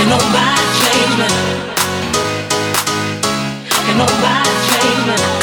Can nobody change me. Can nobody change me.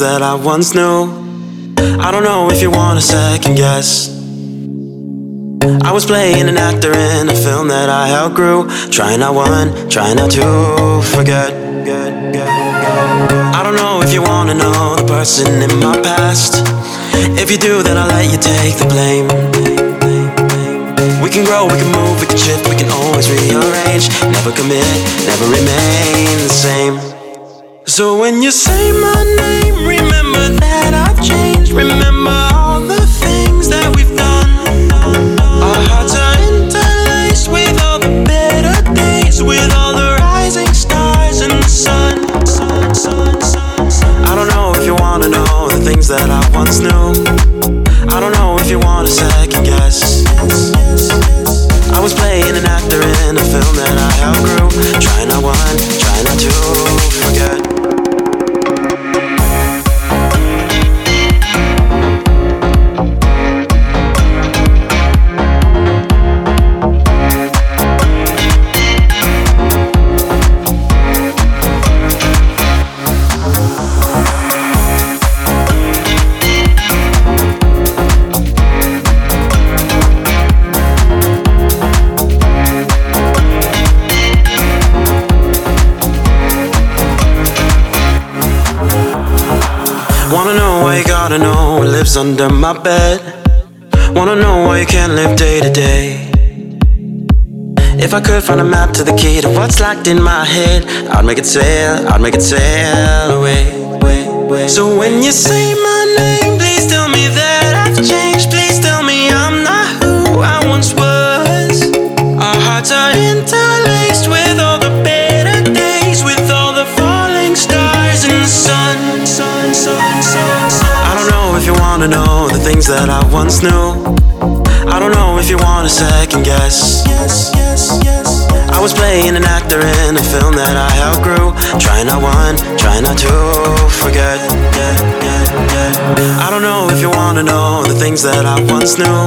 That I once knew. I don't know if you want a second guess. I was playing an actor in a film that I outgrew. Trying not one, trying not to forget. I don't know if you wanna know the person in my past. If you do, then I'll let you take the blame. We can grow, we can move, we can shift, we can always rearrange. Never commit, never remain the same. So when you say my name, remember that I've changed. Remember things that I once knew. I don't know if you want a second guess. I was playing an actor in a film that I outgrew. Trying not one, trying not to forget. Under my bed. Wanna know why you can't live day to day. If I could find a map to the key to what's locked in my head, I'd make it sail, I'd make it sail away. So when you say my name, please tell wanna know the things that I once knew. I don't know if you want a second guess. Yes, yes, yes. I was playing an actor in a film that I outgrew. Trying not one, trying not to forget. Yeah, yeah, yeah. I don't know if you wanna know the things that I once knew.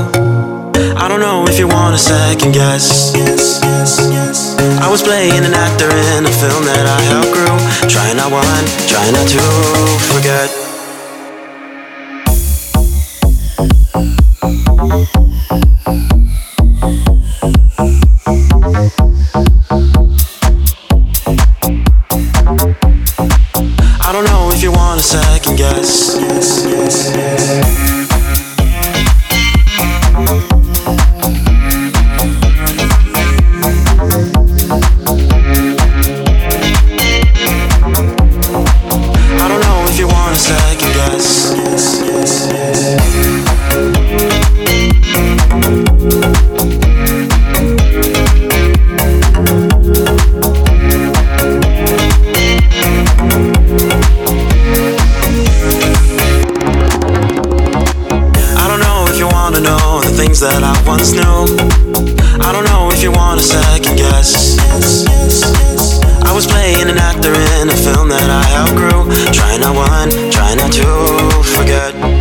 I don't know if you want a second guess. Yes, yes, yes. I was playing an actor in a film that I outgrew. Trying not one, trying not to forget. day in and in a film that I outgrew. Trying not one, trying not to forget.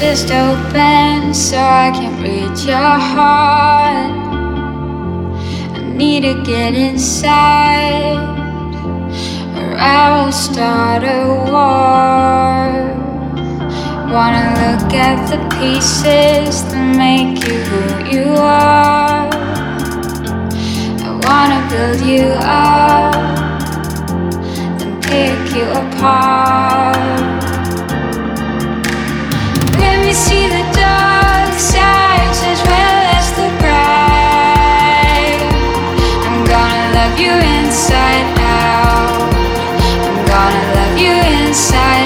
Just open so I can read your heart. I need to get inside, or I will start a war. Wanna look at the pieces that make you who you are. I wanna build you up, then pick you apart inside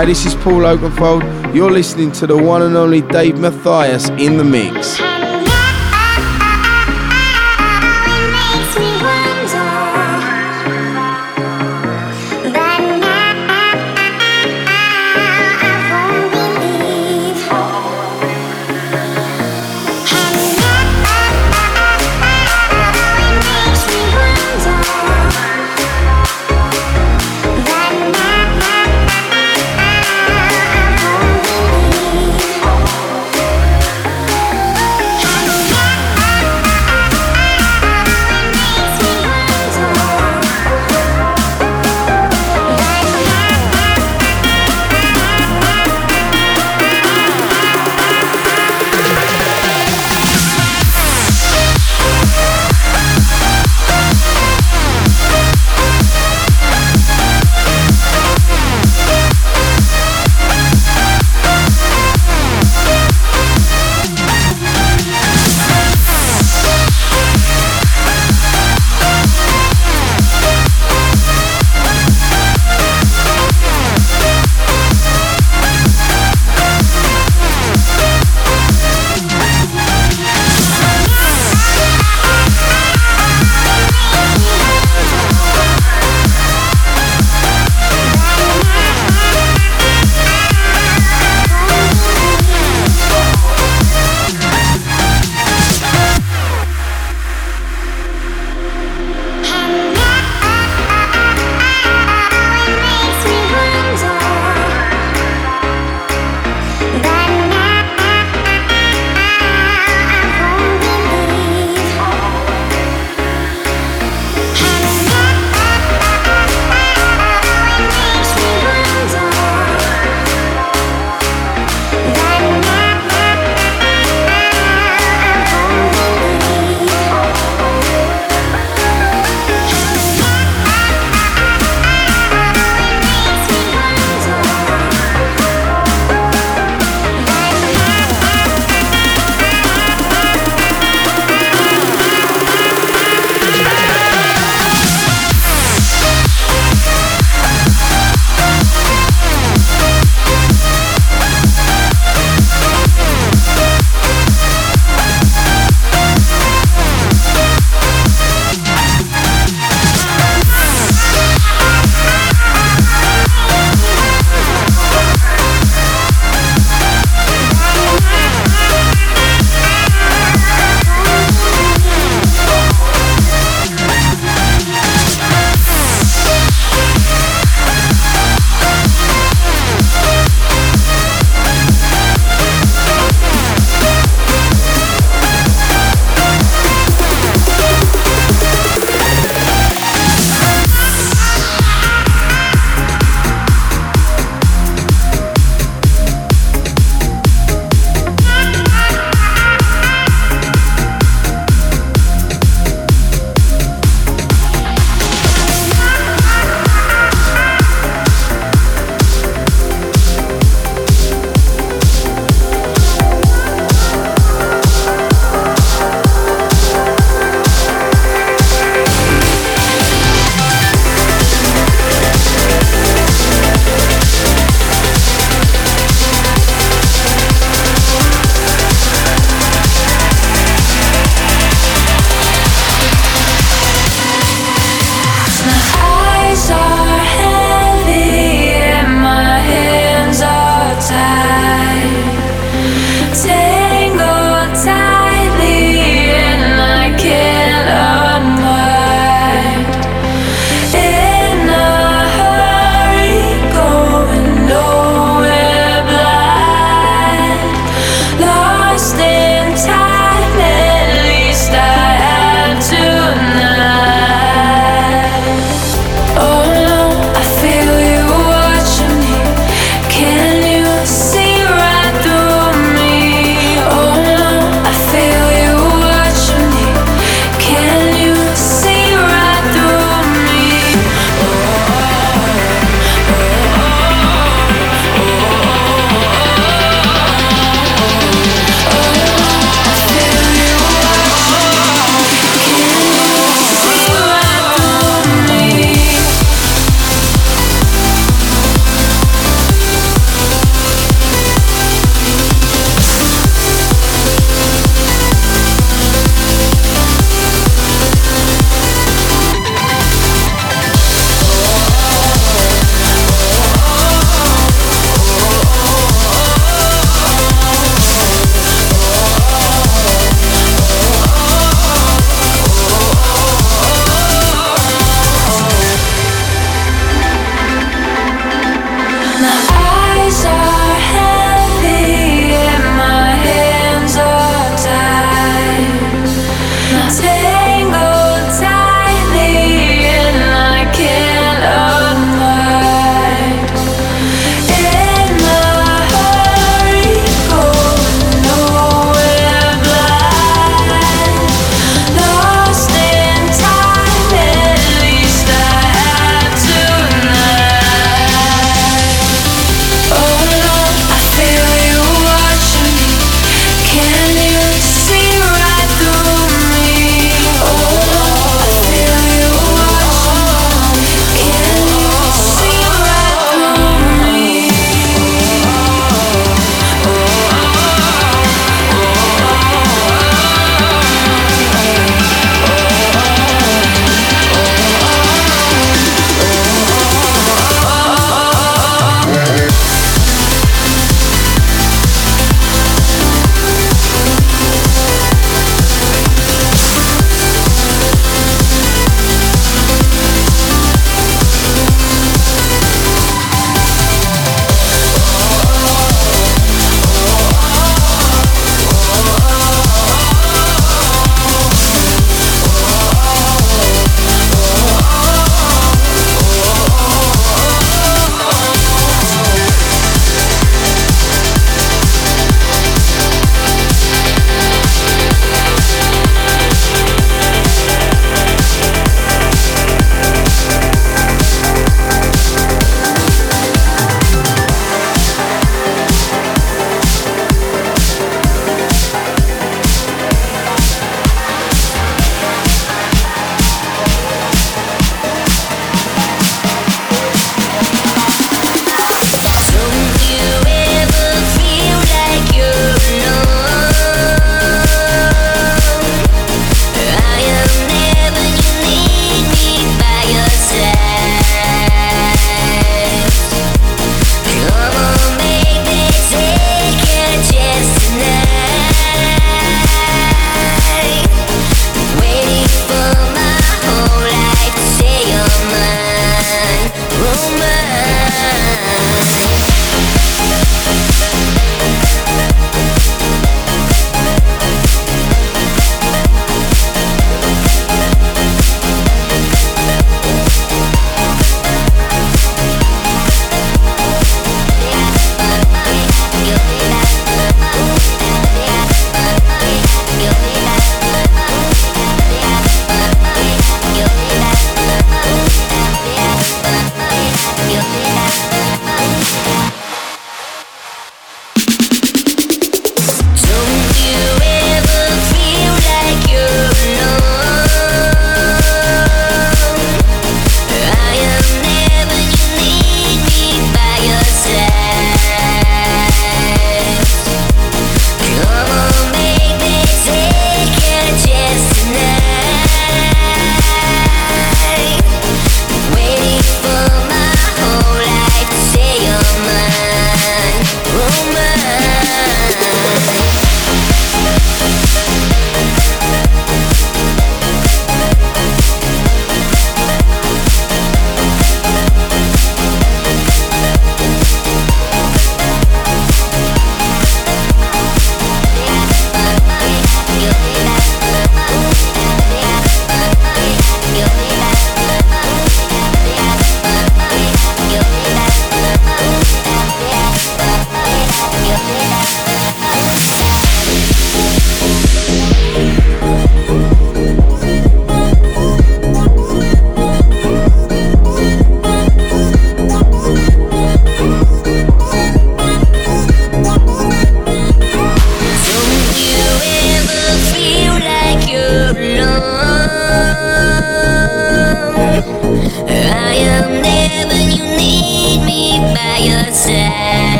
Hi, this is Paul Oakenfold. You're listening to the one and only Dave Mathias in the mix.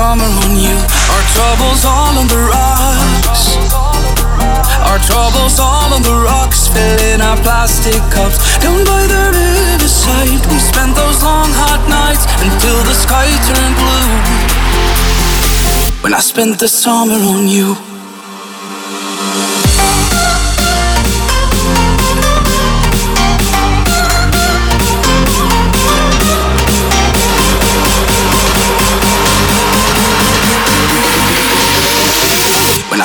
summer on you. Our troubles all on the rocks. Our troubles all on the rocks, filling our plastic cups. Down by the riverside, we spent those long hot nights until the sky turned blue. When I spent the summer on you.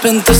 spent the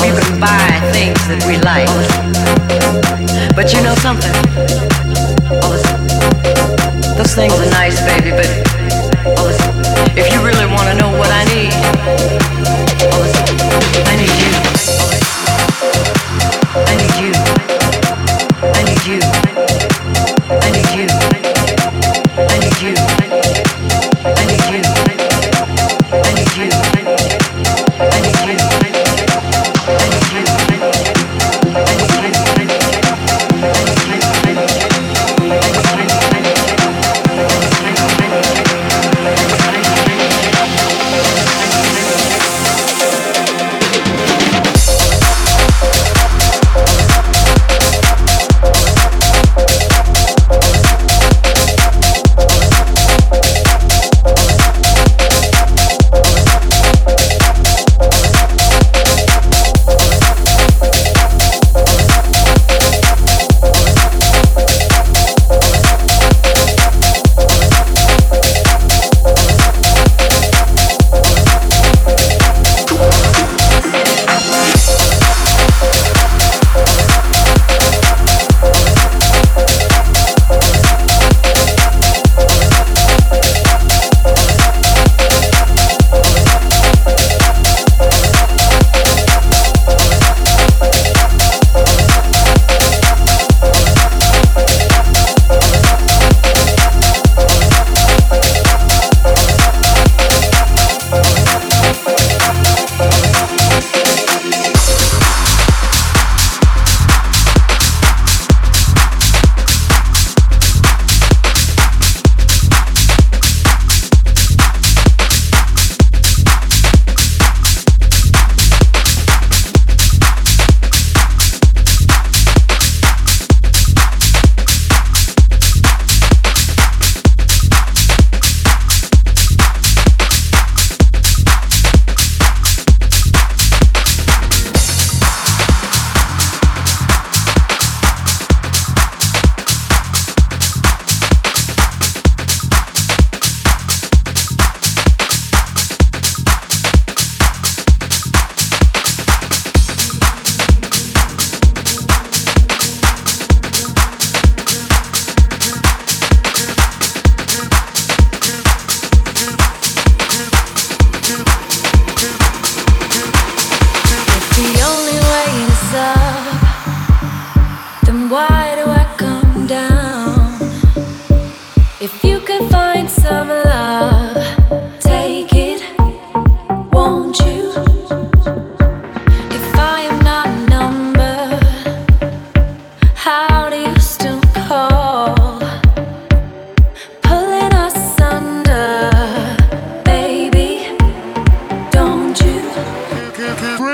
we can buy things that we like. But you know something? Those things are nice, baby, but if you really want to know what I need, I need you. I need you. I need you. I need you. I need you. I need you.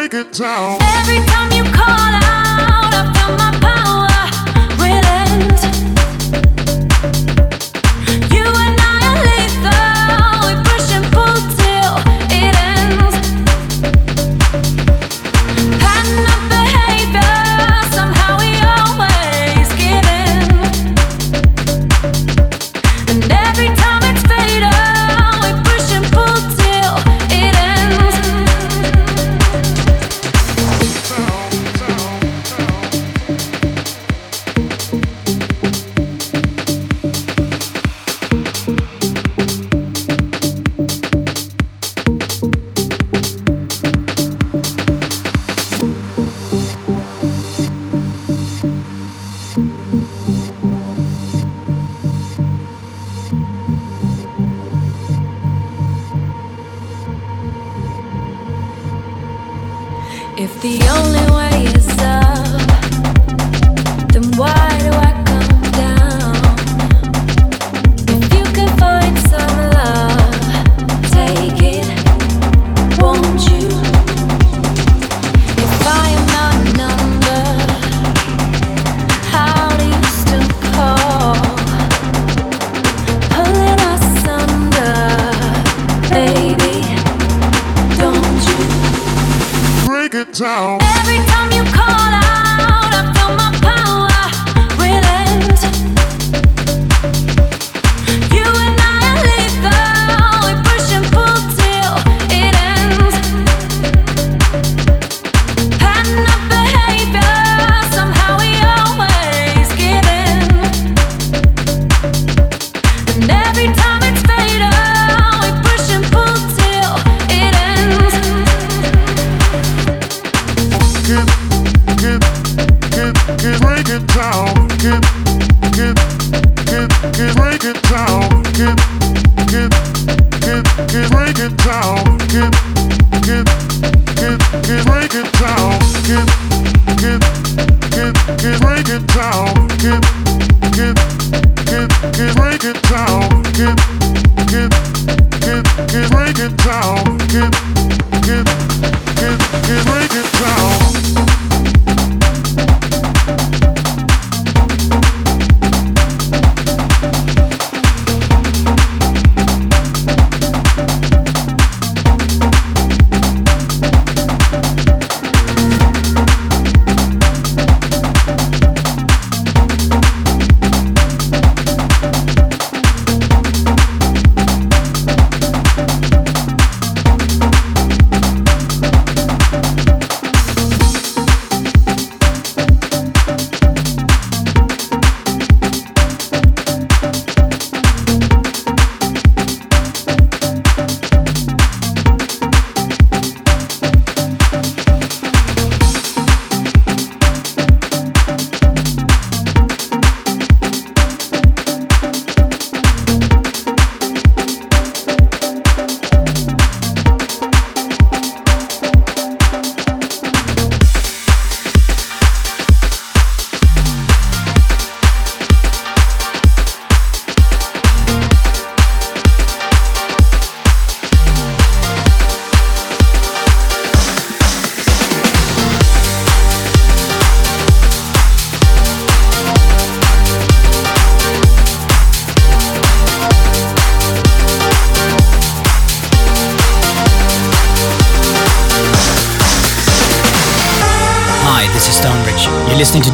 break it down. Every time you call out, I feel my power.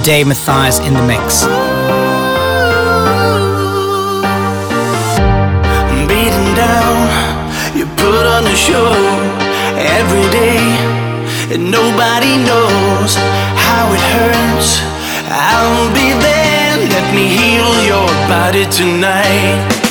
Dave Matthias in the mix. Beaten down, you put on a show every day, and nobody knows how it hurts. I'll be there, let me heal your body tonight.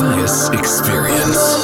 Matthias Experience.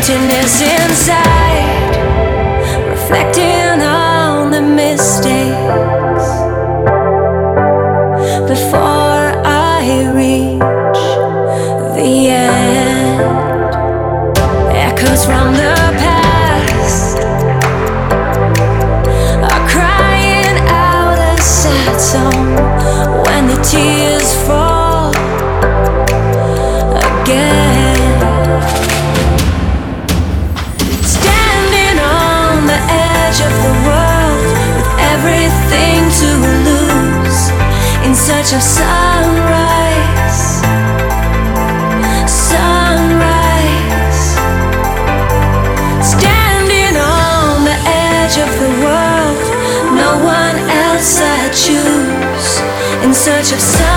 emptiness inside reflected touch of sunrise. Sunrise. Standing on the edge of the world, no one else I choose. In search of.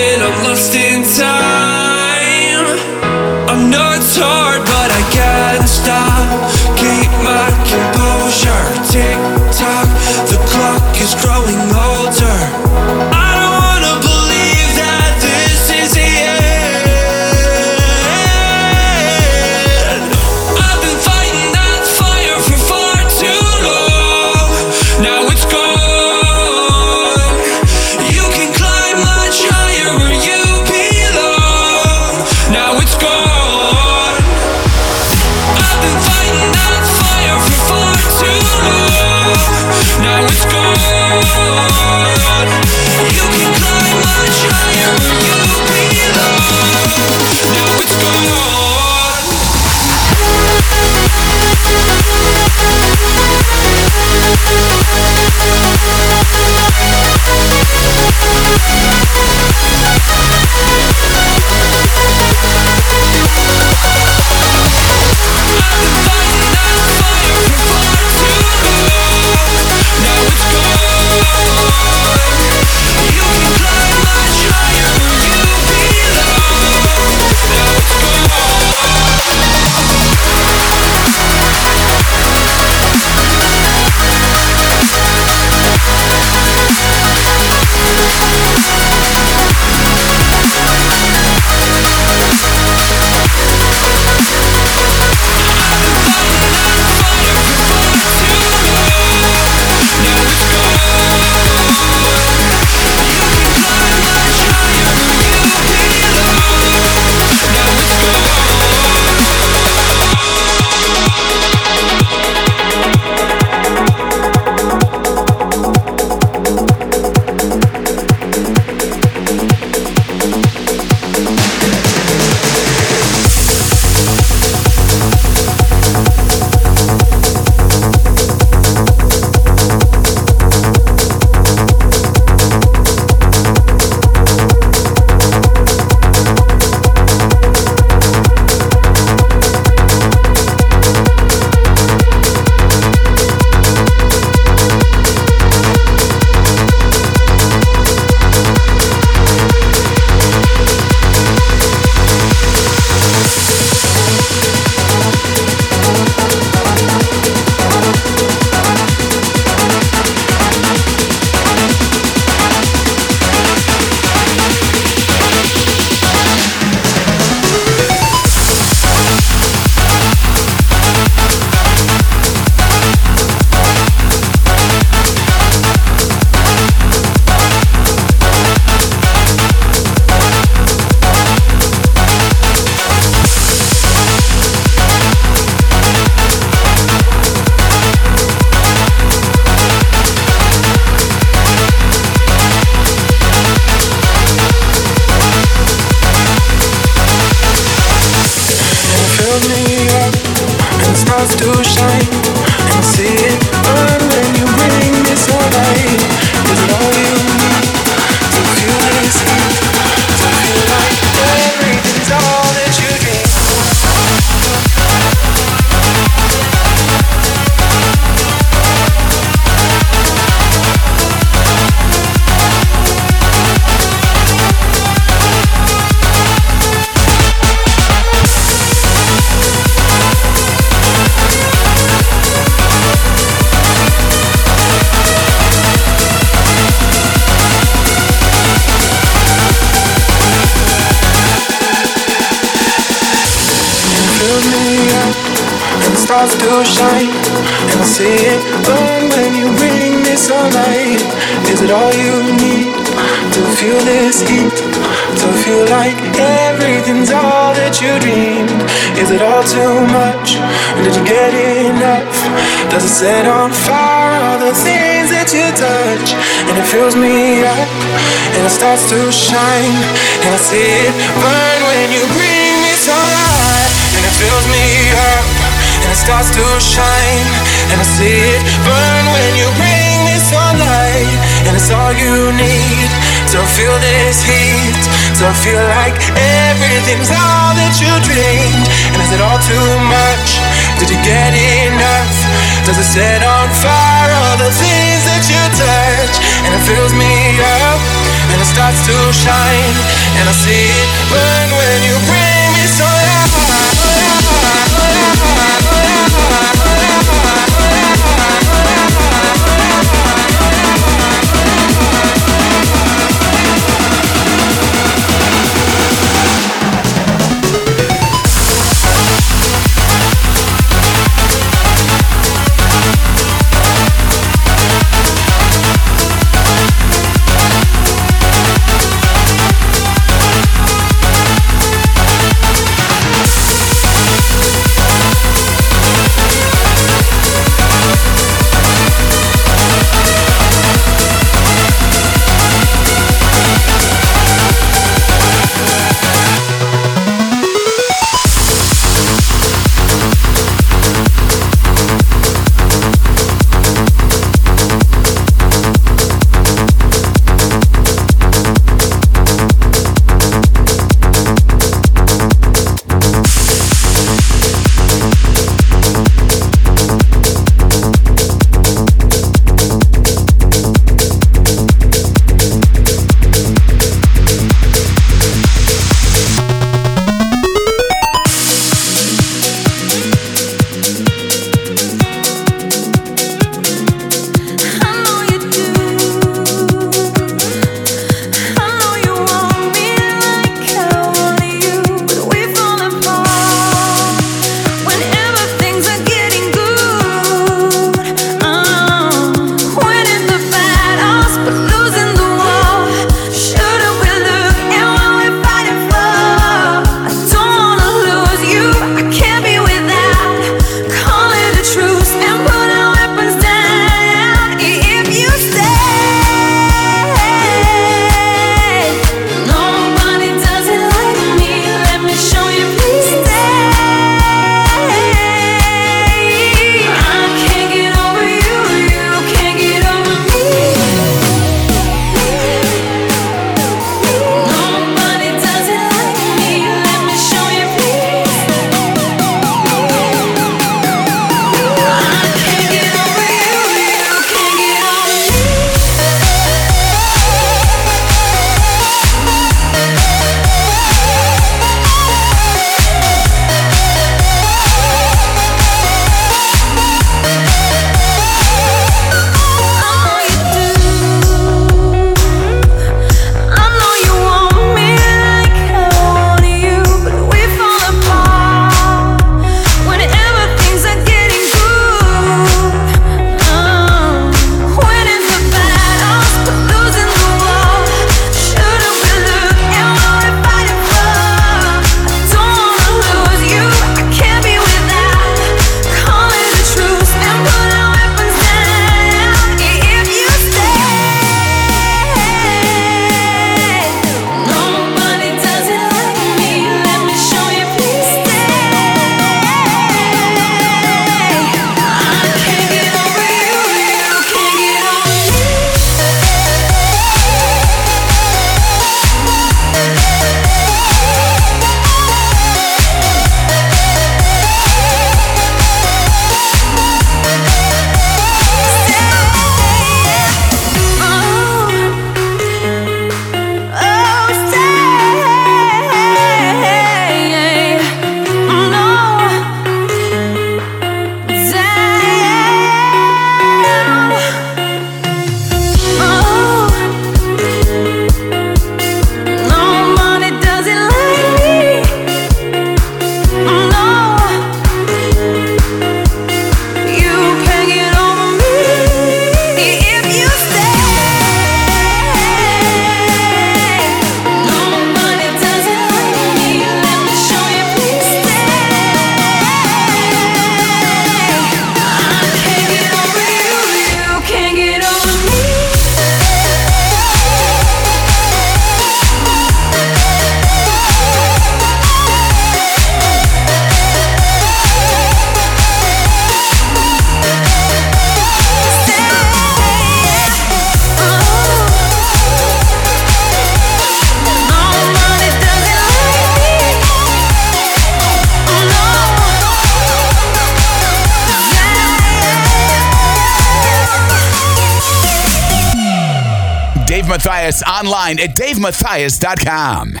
Online at davemathias.com.